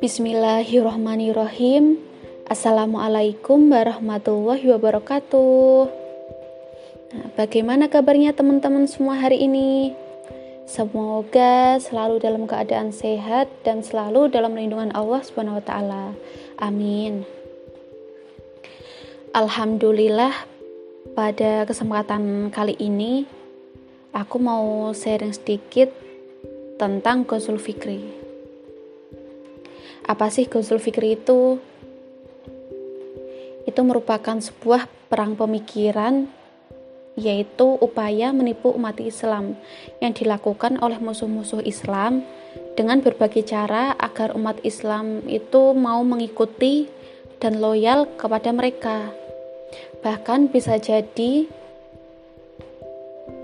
Bismillahirrahmanirrahim. Assalamualaikum warahmatullahi wabarakatuh. Nah, bagaimana kabarnya teman-teman semua hari ini? Semoga selalu dalam keadaan sehat dan selalu dalam lindungan Allah Subhanahu wa taala. Amin. Alhamdulillah pada kesempatan kali ini aku mau sharing sedikit tentang Ghazul Fikri. Apa sih Ghazul Fikri itu? Itu merupakan sebuah perang pemikiran yaitu upaya menipu umat Islam yang dilakukan oleh musuh-musuh Islam dengan berbagai cara agar umat Islam itu mau mengikuti dan loyal kepada mereka. Bahkan bisa jadi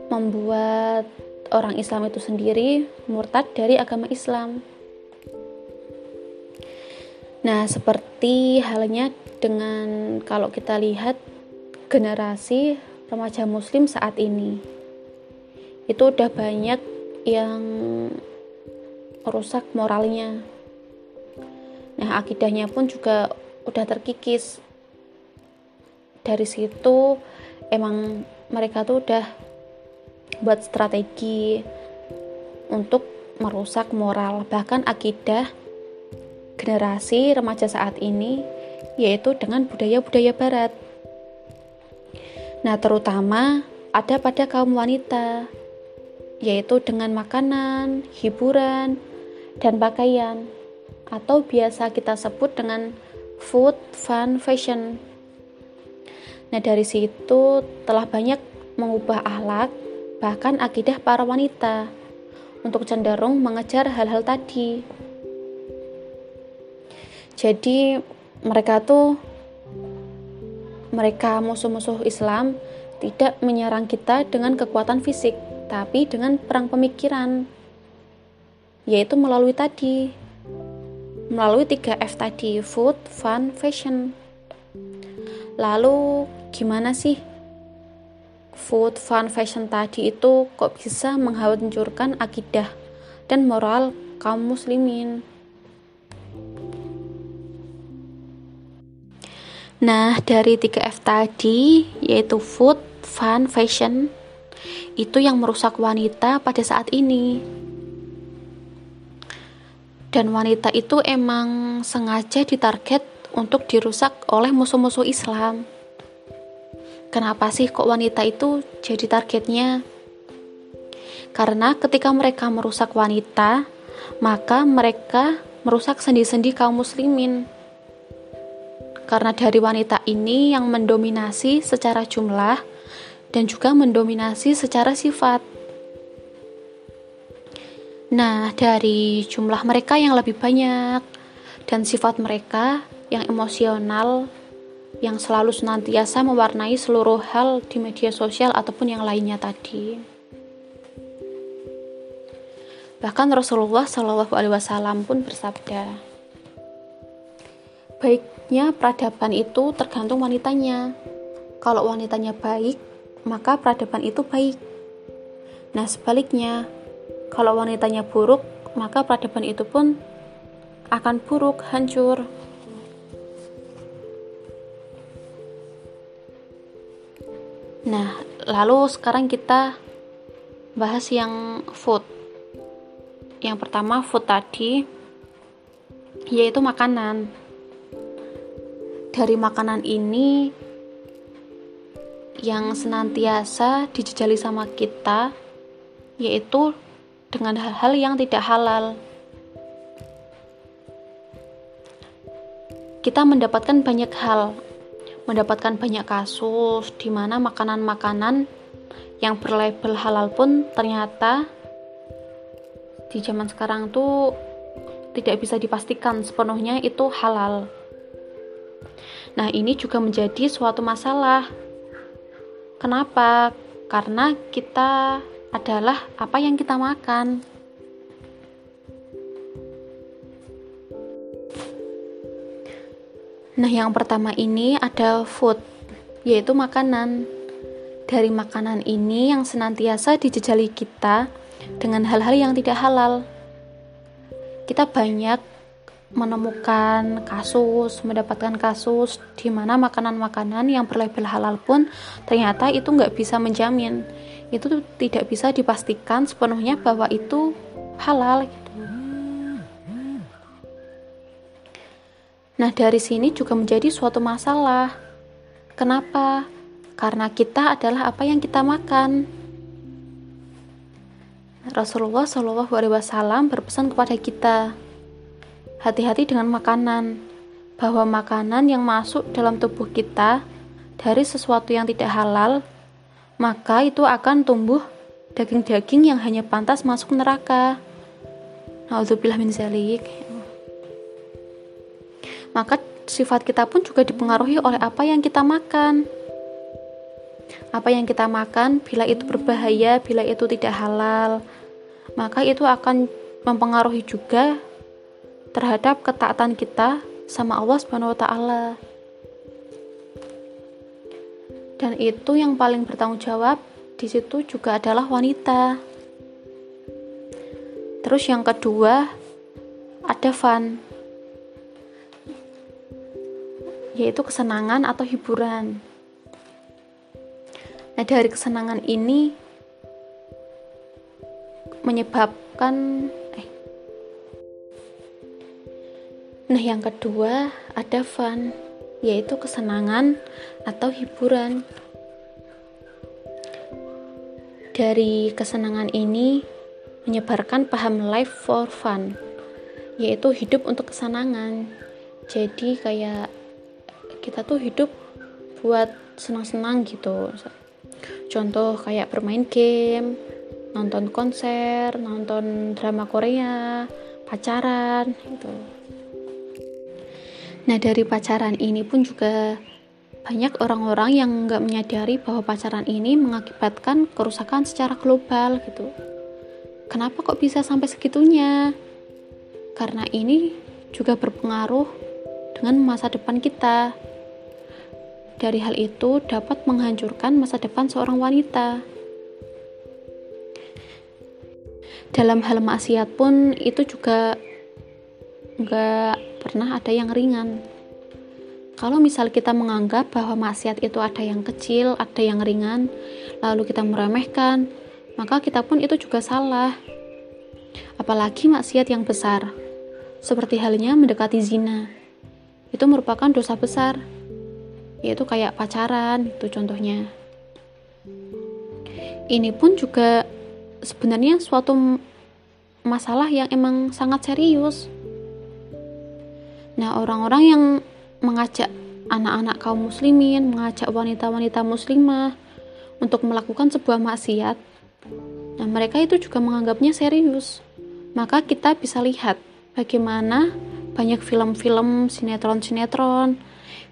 membuat orang Islam itu sendiri murtad dari agama Islam. Nah, seperti halnya dengan kalau kita lihat generasi remaja muslim saat ini. Itu udah banyak yang rusak moralnya. Nah, akidahnya pun juga udah terkikis. Dari situ emang mereka tuh udah buat strategi untuk merusak moral bahkan akidah generasi remaja saat ini, yaitu dengan budaya-budaya Barat. Nah, terutama ada pada kaum wanita, yaitu dengan makanan, hiburan, dan pakaian, atau biasa kita sebut dengan food, fun, fashion. Nah, dari situ telah banyak mengubah akhlak, bahkan akidah para wanita untuk cenderung mengejar hal-hal tadi. Jadi mereka tuh mereka musuh-musuh Islam tidak menyerang kita dengan kekuatan fisik tapi dengan perang pemikiran yaitu melalui tadi melalui 3F tadi food, fun, fashion. Lalu gimana sih food, fun, fashion tadi itu kok bisa menghancurkan akidah dan moral kaum muslimin Nah, dari 3F tadi, yaitu food, fun, fashion, itu yang merusak wanita pada saat ini. Dan wanita itu emang sengaja ditarget untuk dirusak oleh musuh-musuh Islam. Kenapa sih kok wanita itu jadi targetnya? Karena ketika mereka merusak wanita, maka mereka merusak sendi-sendi kaum muslimin karena dari wanita ini yang mendominasi secara jumlah dan juga mendominasi secara sifat. Nah, dari jumlah mereka yang lebih banyak dan sifat mereka yang emosional yang selalu senantiasa mewarnai seluruh hal di media sosial ataupun yang lainnya tadi. Bahkan Rasulullah Shallallahu Alaihi Wasallam pun bersabda, Baiknya peradaban itu tergantung wanitanya. Kalau wanitanya baik, maka peradaban itu baik. Nah, sebaliknya, kalau wanitanya buruk, maka peradaban itu pun akan buruk, hancur. Nah, lalu sekarang kita bahas yang food. Yang pertama food tadi yaitu makanan. Dari makanan ini yang senantiasa dijejali sama kita yaitu dengan hal-hal yang tidak halal. Kita mendapatkan banyak hal mendapatkan banyak kasus di mana makanan-makanan yang berlabel halal pun ternyata di zaman sekarang tuh tidak bisa dipastikan sepenuhnya itu halal. Nah, ini juga menjadi suatu masalah. Kenapa? Karena kita adalah apa yang kita makan. Nah, yang pertama ini ada food, yaitu makanan. dari makanan ini yang senantiasa dijejali kita dengan hal-hal yang tidak halal. Kita banyak menemukan kasus, mendapatkan kasus di mana makanan-makanan yang berlabel halal pun ternyata itu nggak bisa menjamin, itu tidak bisa dipastikan sepenuhnya bahwa itu halal. Nah, dari sini juga menjadi suatu masalah. Kenapa? Karena kita adalah apa yang kita makan. Rasulullah Shallallahu Alaihi Wasallam berpesan kepada kita, hati-hati dengan makanan, bahwa makanan yang masuk dalam tubuh kita dari sesuatu yang tidak halal, maka itu akan tumbuh daging-daging yang hanya pantas masuk neraka. Nauzubillah min zalik maka sifat kita pun juga dipengaruhi oleh apa yang kita makan. Apa yang kita makan, bila itu berbahaya, bila itu tidak halal, maka itu akan mempengaruhi juga terhadap ketaatan kita sama Allah Subhanahu wa taala. Dan itu yang paling bertanggung jawab di situ juga adalah wanita. Terus yang kedua ada fun. Yaitu kesenangan atau hiburan. Nah, dari kesenangan ini menyebabkan eh Nah, yang kedua ada fun, yaitu kesenangan atau hiburan. Dari kesenangan ini menyebarkan paham life for fun, yaitu hidup untuk kesenangan. Jadi kayak kita tuh hidup buat senang-senang gitu. Contoh kayak bermain game nonton konser nonton drama Korea pacaran gitu. Nah dari pacaran ini pun juga banyak orang-orang yang nggak menyadari bahwa pacaran ini mengakibatkan kerusakan secara global gitu. Kenapa kok bisa sampai segitunya? Karena ini juga berpengaruh dengan masa depan kita dari hal itu dapat menghancurkan masa depan seorang wanita. Dalam hal maksiat pun itu juga nggak pernah ada yang ringan. Kalau misal kita menganggap bahwa maksiat itu ada yang kecil, ada yang ringan, lalu kita meremehkan, maka kita pun itu juga salah. Apalagi maksiat yang besar, seperti halnya mendekati zina. Itu merupakan dosa besar yaitu kayak pacaran itu contohnya. Ini pun juga sebenarnya suatu masalah yang emang sangat serius. Nah orang-orang yang mengajak anak-anak kaum muslimin mengajak wanita-wanita muslimah untuk melakukan sebuah maksiat nah mereka itu juga menganggapnya serius. Maka kita bisa lihat bagaimana banyak film-film sinetron-sinetron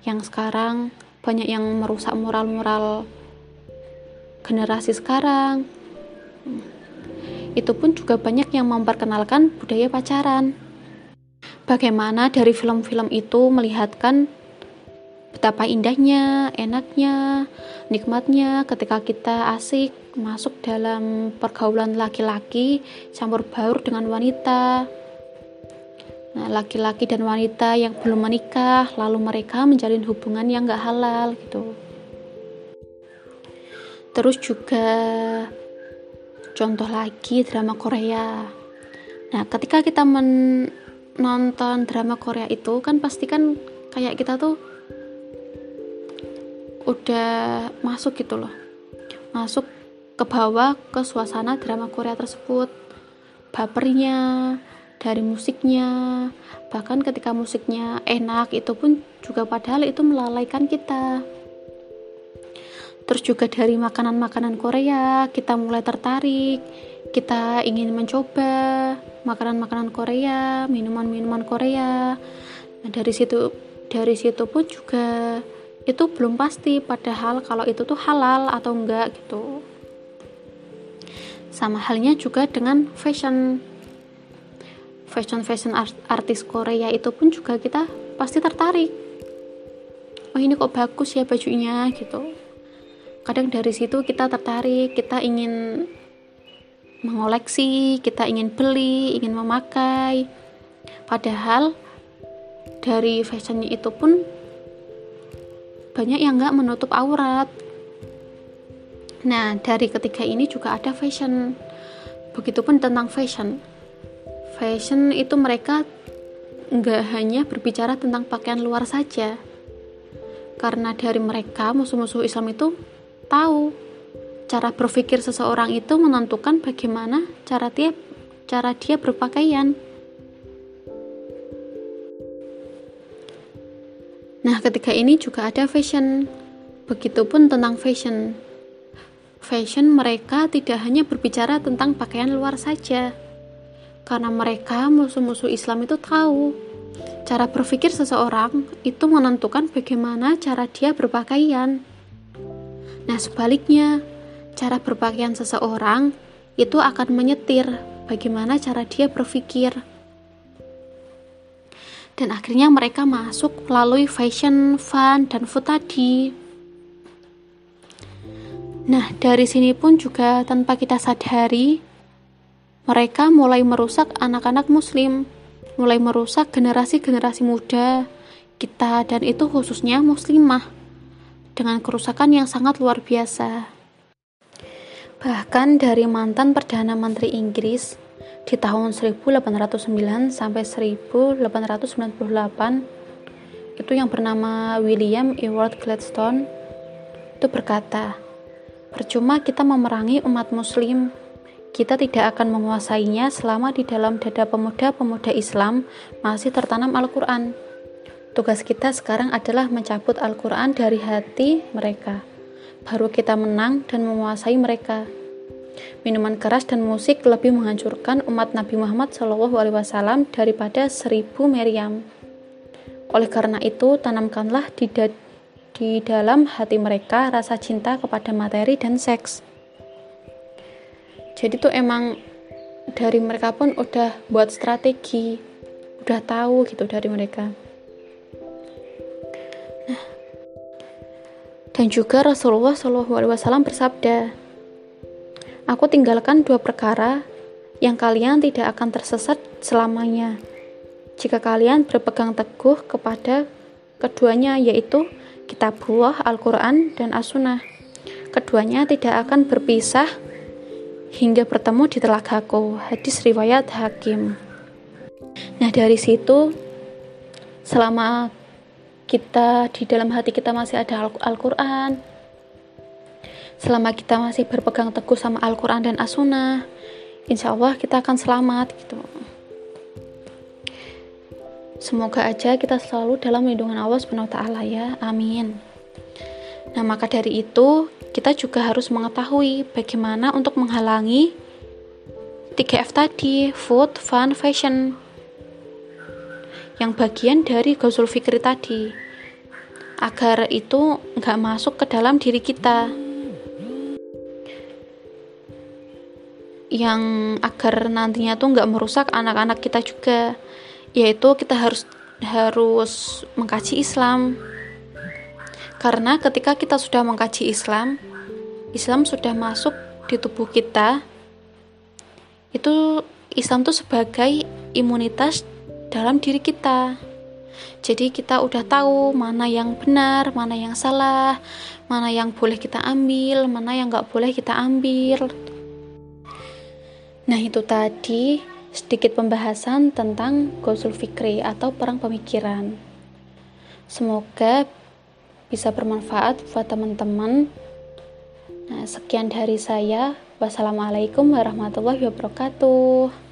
yang sekarang banyak yang merusak moral-moral generasi sekarang. Itu pun juga banyak yang memperkenalkan budaya pacaran. Bagaimana dari film-film itu melihatkan betapa indahnya, enaknya, nikmatnya ketika kita asik masuk dalam pergaulan laki-laki campur baur dengan wanita Nah, laki-laki dan wanita yang belum menikah, lalu mereka menjalin hubungan yang gak halal gitu. Terus juga contoh lagi drama Korea. Nah, ketika kita menonton drama Korea itu kan pasti kan kayak kita tuh udah masuk gitu loh. Masuk ke bawah ke suasana drama Korea tersebut. Bapernya, dari musiknya. Bahkan ketika musiknya enak itu pun juga padahal itu melalaikan kita. Terus juga dari makanan-makanan Korea kita mulai tertarik. Kita ingin mencoba makanan-makanan Korea minuman-minuman Korea. Nah dari situ dari situ pun juga itu belum pasti padahal kalau itu tuh halal atau enggak gitu. Sama halnya juga dengan fashion fashion fashion art, artis Korea itu pun juga kita pasti tertarik. Oh ini kok bagus ya bajunya gitu. Kadang dari situ kita tertarik kita ingin mengoleksi kita ingin beli ingin memakai. Padahal dari fashionnya itu pun banyak yang nggak menutup aurat. Nah dari ketiga ini juga ada fashion. Begitupun tentang fashion fashion itu mereka nggak hanya berbicara tentang pakaian luar saja karena dari mereka musuh-musuh Islam itu tahu cara berpikir seseorang itu menentukan bagaimana cara dia cara dia berpakaian. Nah, ketika ini juga ada fashion. Begitupun tentang fashion. Fashion mereka tidak hanya berbicara tentang pakaian luar saja. Karena mereka musuh-musuh Islam itu tahu cara berpikir seseorang itu menentukan bagaimana cara dia berpakaian. Nah, sebaliknya, cara berpakaian seseorang itu akan menyetir bagaimana cara dia berpikir. Dan akhirnya mereka masuk melalui fashion, fun, dan food tadi. Nah, dari sini pun juga tanpa kita sadari, mereka mulai merusak anak-anak muslim, mulai merusak generasi-generasi muda kita dan itu khususnya muslimah dengan kerusakan yang sangat luar biasa. Bahkan dari mantan Perdana Menteri Inggris di tahun 1809 sampai 1898 itu yang bernama William Ewart Gladstone itu berkata, percuma kita memerangi umat muslim, kita tidak akan menguasainya selama di dalam dada pemuda-pemuda Islam masih tertanam Al-Quran. Tugas kita sekarang adalah mencabut Al-Quran dari hati mereka. Baru kita menang dan menguasai mereka. Minuman keras dan musik lebih menghancurkan umat Nabi Muhammad SAW daripada seribu meriam. Oleh karena itu, tanamkanlah di, di dalam hati mereka rasa cinta kepada materi dan seks. Jadi tuh emang dari mereka pun udah buat strategi, udah tahu gitu dari mereka. Dan juga Rasulullah SAW bersabda, Aku tinggalkan dua perkara yang kalian tidak akan tersesat selamanya. Jika kalian berpegang teguh kepada keduanya yaitu kitabullah Al-Quran dan As-Sunnah. Keduanya tidak akan berpisah hingga bertemu di telagaku. Hadis riwayat Hakim. Nah dari situ selama kita di dalam hati kita masih ada Al-Quran selama kita masih berpegang teguh sama Al-Quran dan As-Sunnah insya Allah kita akan selamat gitu semoga aja kita selalu dalam lindungan Allah SWT ya amin nah maka dari itu kita juga harus mengetahui bagaimana untuk menghalangi 3F tadi food, fun, fashion. Yang bagian dari Ghazul Fikri tadi agar itu nggak masuk ke dalam diri kita. Yang agar nantinya tuh nggak merusak anak-anak kita juga yaitu kita harus harus mengkaji Islam karena ketika kita sudah mengkaji Islam Islam sudah masuk di tubuh kita itu Islam tuh sebagai imunitas dalam diri kita. Jadi kita udah tahu mana yang benar, mana yang salah, mana yang boleh kita ambil, mana yang nggak boleh kita ambil. Nah itu tadi sedikit pembahasan tentang Gosul Fikri atau perang pemikiran. Semoga bisa bermanfaat buat teman-teman. Nah, sekian dari saya. Wassalamualaikum warahmatullahi wabarakatuh.